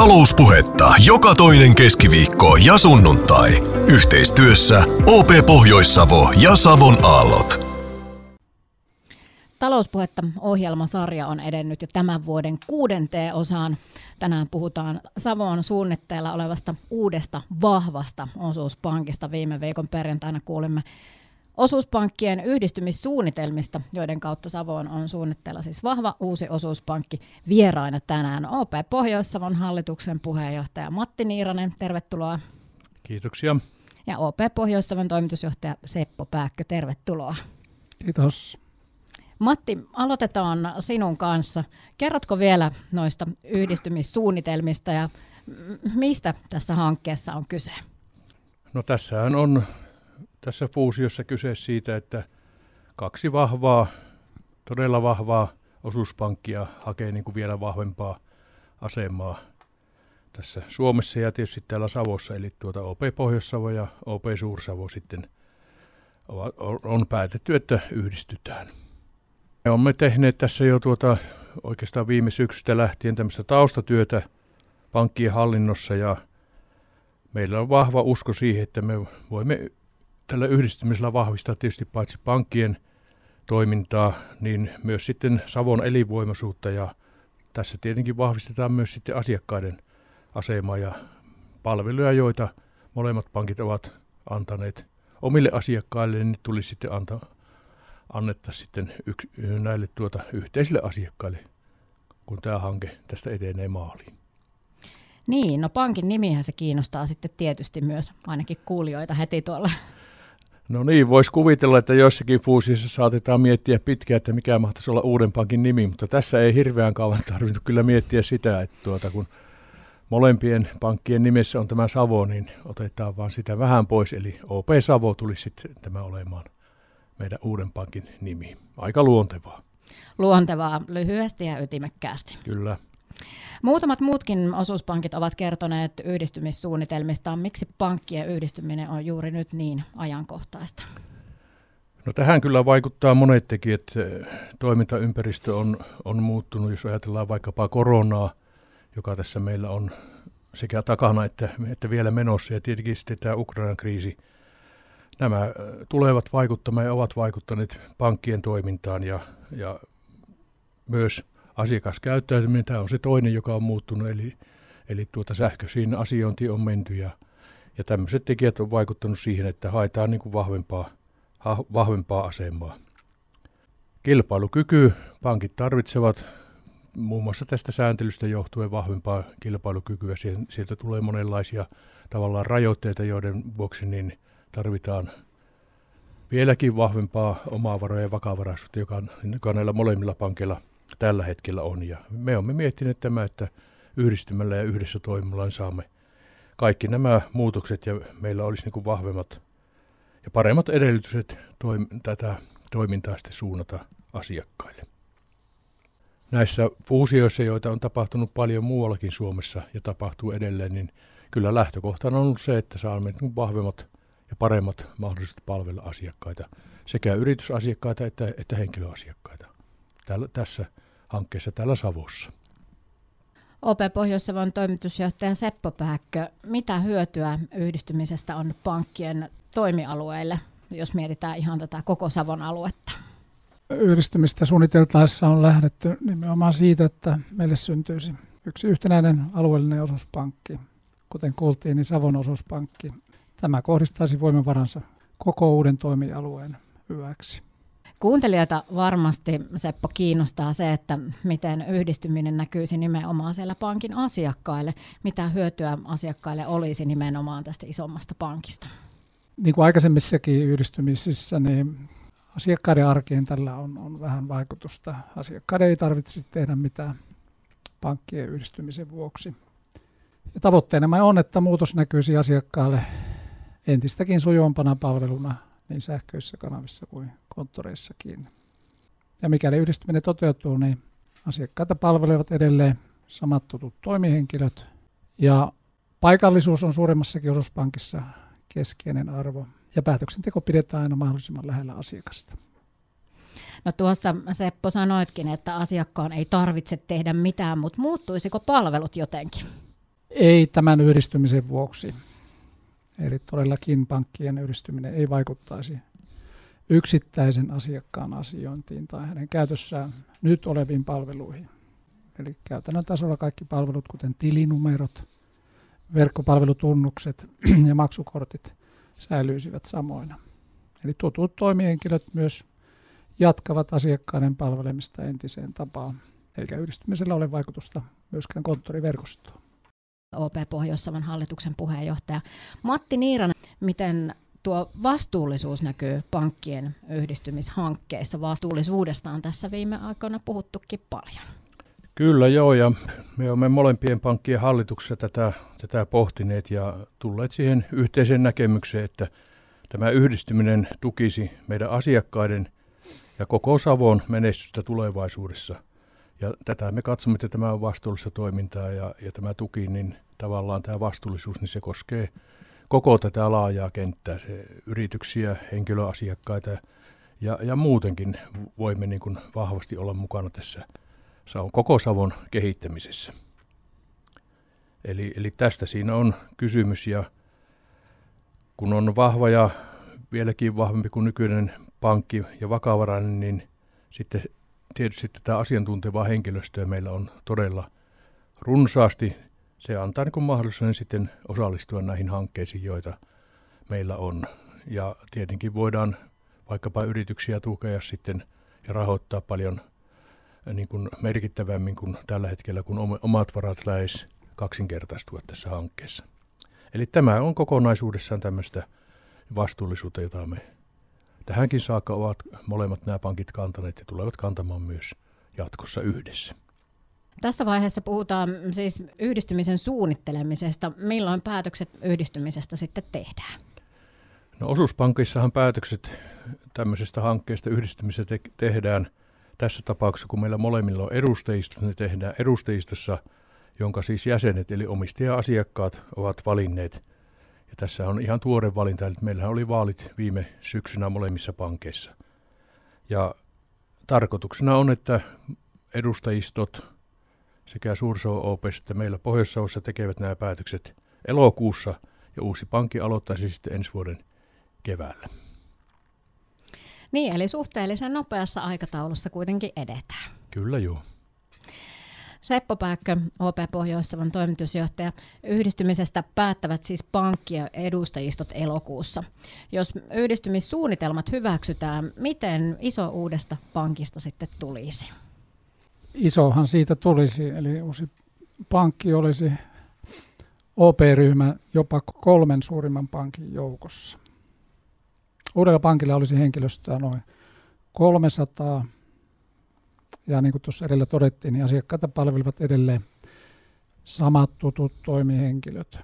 Talouspuhetta joka toinen keskiviikko ja sunnuntai. Yhteistyössä OP Pohjois-Savo ja Savon Aallot. Talouspuhetta ohjelmasarja on edennyt jo tämän vuoden kuudenteen osaan. Tänään puhutaan Savon suunnitteilla olevasta uudesta vahvasta osuuspankista. Viime viikon perjantaina kuulimme osuuspankkien yhdistymissuunnitelmista, joiden kautta Savoon on suunnitteilla siis vahva uusi osuuspankki. Vieraina tänään OP Pohjois-Savon hallituksen puheenjohtaja Matti Niiranen, tervetuloa. Kiitoksia. Ja OP Pohjois-Savon toimitusjohtaja Seppo Pääkkö, tervetuloa. Kiitos. Matti, aloitetaan sinun kanssa. Kerrotko vielä noista yhdistymissuunnitelmista ja mistä tässä hankkeessa on kyse? No tässähän on tässä fuusiossa kyse siitä, että kaksi vahvaa, todella vahvaa osuuspankkia hakee niin kuin vielä vahvempaa asemaa tässä Suomessa ja tietysti täällä Savossa, eli tuota OP Pohjois-Savo ja OP Suur-Savo sitten on päätetty, että yhdistytään. Me olemme tehneet tässä jo tuota, oikeastaan viime syksystä lähtien tämmöistä taustatyötä pankkien hallinnossa ja meillä on vahva usko siihen, että me voimme tällä yhdistymisellä vahvistaa tietysti paitsi pankkien toimintaa, niin myös sitten Savon elinvoimaisuutta ja tässä tietenkin vahvistetaan myös sitten asiakkaiden asemaa ja palveluja, joita molemmat pankit ovat antaneet omille asiakkaille, niin tulisi sitten antaa, annetta sitten yks, näille tuota yhteisille asiakkaille, kun tämä hanke tästä etenee maaliin. Niin, no pankin nimihän se kiinnostaa sitten tietysti myös ainakin kuulijoita heti tuolla No niin, voisi kuvitella, että jossakin fuusiossa saatetaan miettiä pitkään, että mikä mahtaisi olla uuden pankin nimi, mutta tässä ei hirveän kauan tarvinnut kyllä miettiä sitä, että tuota, kun molempien pankkien nimessä on tämä Savo, niin otetaan vaan sitä vähän pois, eli OP Savo tulisi sitten tämä olemaan meidän uuden pankin nimi. Aika luontevaa. Luontevaa, lyhyesti ja ytimekkäästi. Kyllä. Muutamat muutkin osuuspankit ovat kertoneet yhdistymissuunnitelmistaan. Miksi pankkien yhdistyminen on juuri nyt niin ajankohtaista? No tähän kyllä vaikuttaa monet tekijät. Toimintaympäristö on, on muuttunut, jos ajatellaan vaikkapa koronaa, joka tässä meillä on sekä takana että, että vielä menossa, ja tietenkin sitten tämä Ukrainan kriisi. Nämä tulevat vaikuttamaan ja ovat vaikuttaneet pankkien toimintaan ja, ja myös asiakaskäyttäytyminen, tämä on se toinen, joka on muuttunut, eli, eli tuota sähköisiin asiointi on menty ja, ja tämmöiset tekijät on vaikuttanut siihen, että haetaan niin kuin vahvempaa, ha, vahvempaa asemaa. Kilpailukyky, pankit tarvitsevat muun muassa tästä sääntelystä johtuen vahvempaa kilpailukykyä. Sieltä tulee monenlaisia tavallaan rajoitteita, joiden vuoksi niin tarvitaan vieläkin vahvempaa omaa varojen vakavaraisuutta, joka, joka näillä molemmilla pankeilla tällä hetkellä on. Ja me olemme miettineet tämä, että yhdistymällä ja yhdessä toimimalla niin saamme kaikki nämä muutokset ja meillä olisi niin kuin vahvemmat ja paremmat edellytykset toim- tätä toimintaa sitten suunnata asiakkaille. Näissä fuusioissa, joita on tapahtunut paljon muuallakin Suomessa ja tapahtuu edelleen, niin kyllä lähtökohtana on ollut se, että saamme niin vahvemmat ja paremmat mahdollisuudet palvella asiakkaita, sekä yritysasiakkaita että, että henkilöasiakkaita. Täällä, tässä hankkeessa täällä Savossa. OP Pohjois-Savon toimitusjohtaja Seppo Pääkkö, mitä hyötyä yhdistymisestä on pankkien toimialueille, jos mietitään ihan tätä koko Savon aluetta? Yhdistymistä suunniteltaessa on lähdetty nimenomaan siitä, että meille syntyisi yksi yhtenäinen alueellinen osuuspankki. Kuten kuultiin, niin Savon osuuspankki. Tämä kohdistaisi voimavaransa koko uuden toimialueen hyväksi. Kuuntelijoita varmasti, Seppo, kiinnostaa se, että miten yhdistyminen näkyisi nimenomaan siellä pankin asiakkaille. Mitä hyötyä asiakkaille olisi nimenomaan tästä isommasta pankista? Niin kuin aikaisemmissakin yhdistymisissä, niin asiakkaiden arkeen tällä on, on vähän vaikutusta. Asiakkaiden ei tarvitse tehdä mitään pankkien yhdistymisen vuoksi. Ja tavoitteena on, että muutos näkyisi asiakkaalle entistäkin sujuvampana palveluna niin sähköisissä kanavissa kuin konttoreissakin. Ja mikäli yhdistyminen toteutuu, niin asiakkaita palvelevat edelleen samat tutut toimihenkilöt. Ja paikallisuus on suuremmassakin osuuspankissa keskeinen arvo. Ja päätöksenteko pidetään aina mahdollisimman lähellä asiakasta. No tuossa Seppo sanoitkin, että asiakkaan ei tarvitse tehdä mitään, mutta muuttuisiko palvelut jotenkin? ei tämän yhdistymisen vuoksi. Eli todellakin pankkien yhdistyminen ei vaikuttaisi yksittäisen asiakkaan asiointiin tai hänen käytössään nyt oleviin palveluihin. Eli käytännön tasolla kaikki palvelut, kuten tilinumerot, verkkopalvelutunnukset ja maksukortit säilyisivät samoina. Eli tutut toimihenkilöt myös jatkavat asiakkaiden palvelemista entiseen tapaan, eikä yhdistymisellä ole vaikutusta myöskään konttoriverkostoon. OP Pohjois-Savon hallituksen puheenjohtaja Matti Niiranen, miten tuo vastuullisuus näkyy pankkien yhdistymishankkeissa. Vastuullisuudesta on tässä viime aikoina puhuttukin paljon. Kyllä joo, ja me olemme molempien pankkien hallituksessa tätä, tätä pohtineet ja tulleet siihen yhteiseen näkemykseen, että tämä yhdistyminen tukisi meidän asiakkaiden ja koko Savon menestystä tulevaisuudessa. Ja tätä me katsomme, että tämä on vastuullista toimintaa ja, ja tämä tuki, niin tavallaan tämä vastuullisuus, niin se koskee koko tätä laajaa kenttää, se yrityksiä, henkilöasiakkaita ja, ja muutenkin voimme niin kuin vahvasti olla mukana tässä koko Savon kehittämisessä. Eli, eli tästä siinä on kysymys ja kun on vahva ja vieläkin vahvempi kuin nykyinen pankki ja vakavarainen, niin sitten tietysti tätä asiantuntevaa henkilöstöä meillä on todella runsaasti. Se antaa niin mahdollisuuden sitten osallistua näihin hankkeisiin, joita meillä on. Ja tietenkin voidaan vaikkapa yrityksiä tukea sitten ja rahoittaa paljon niin kuin merkittävämmin kuin tällä hetkellä, kun omat varat lähes kaksinkertaistuvat tässä hankkeessa. Eli tämä on kokonaisuudessaan tämmöistä vastuullisuutta, jota me tähänkin saakka ovat molemmat nämä pankit kantaneet ja tulevat kantamaan myös jatkossa yhdessä. Tässä vaiheessa puhutaan siis yhdistymisen suunnittelemisesta. Milloin päätökset yhdistymisestä sitten tehdään? No osuuspankissahan päätökset tämmöisestä hankkeesta yhdistymisestä te- tehdään tässä tapauksessa, kun meillä molemmilla on edustajisto, ne tehdään edustajistossa, jonka siis jäsenet eli omistaja-asiakkaat ovat valinneet ja tässä on ihan tuore valinta, eli meillähän oli vaalit viime syksynä molemmissa pankeissa. Ja tarkoituksena on, että edustajistot sekä Suurso OP että meillä pohjois tekevät nämä päätökset elokuussa ja uusi pankki aloittaisi sitten ensi vuoden keväällä. Niin, eli suhteellisen nopeassa aikataulussa kuitenkin edetään. Kyllä joo. Seppo Pääkkö, OP Pohjois-Savon toimitusjohtaja. Yhdistymisestä päättävät siis pankki- ja edustajistot elokuussa. Jos yhdistymissuunnitelmat hyväksytään, miten iso uudesta pankista sitten tulisi? Isohan siitä tulisi, eli uusi pankki olisi OP-ryhmä jopa kolmen suurimman pankin joukossa. Uudella pankilla olisi henkilöstöä noin 300 ja niin kuin tuossa edellä todettiin, niin asiakkaita palvelevat edelleen samat tutut toimihenkilöt.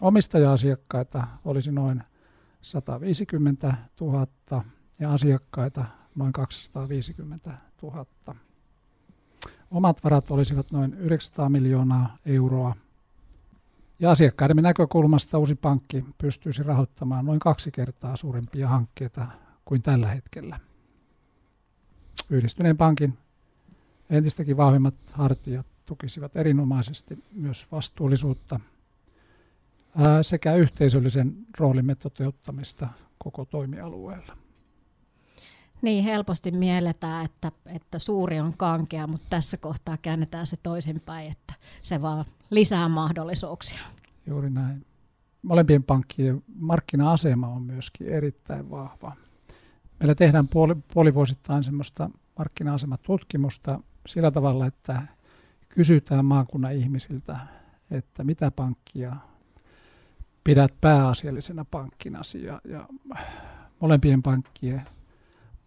Omistaja-asiakkaita olisi noin 150 000 ja asiakkaita noin 250 000. Omat varat olisivat noin 900 miljoonaa euroa. Ja asiakkaiden näkökulmasta uusi pankki pystyisi rahoittamaan noin kaksi kertaa suurempia hankkeita kuin tällä hetkellä. Yhdistyneen pankin entistäkin vahvimmat hartiat tukisivat erinomaisesti myös vastuullisuutta sekä yhteisöllisen roolimme toteuttamista koko toimialueella. Niin, helposti mielletään, että, että suuri on kankea, mutta tässä kohtaa käännetään se toisinpäin, että se vaan lisää mahdollisuuksia. Juuri näin. Molempien pankkien markkina-asema on myöskin erittäin vahva. Meillä tehdään puoli, puolivuosittain semmoista markkina-asematutkimusta sillä tavalla, että kysytään maakunnan ihmisiltä, että mitä pankkia pidät pääasiallisena pankkina ja, ja molempien pankkien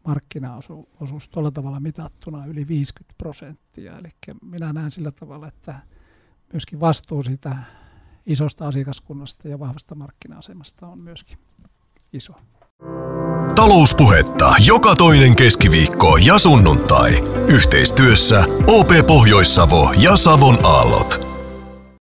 markkinaosuus tuolla tavalla mitattuna yli 50 prosenttia. Eli minä näen sillä tavalla, että myöskin vastuu sitä isosta asiakaskunnasta ja vahvasta markkina-asemasta on myöskin iso. Talouspuhetta joka toinen keskiviikko ja sunnuntai. Yhteistyössä OP Pohjois-Savo ja Savon Aallot.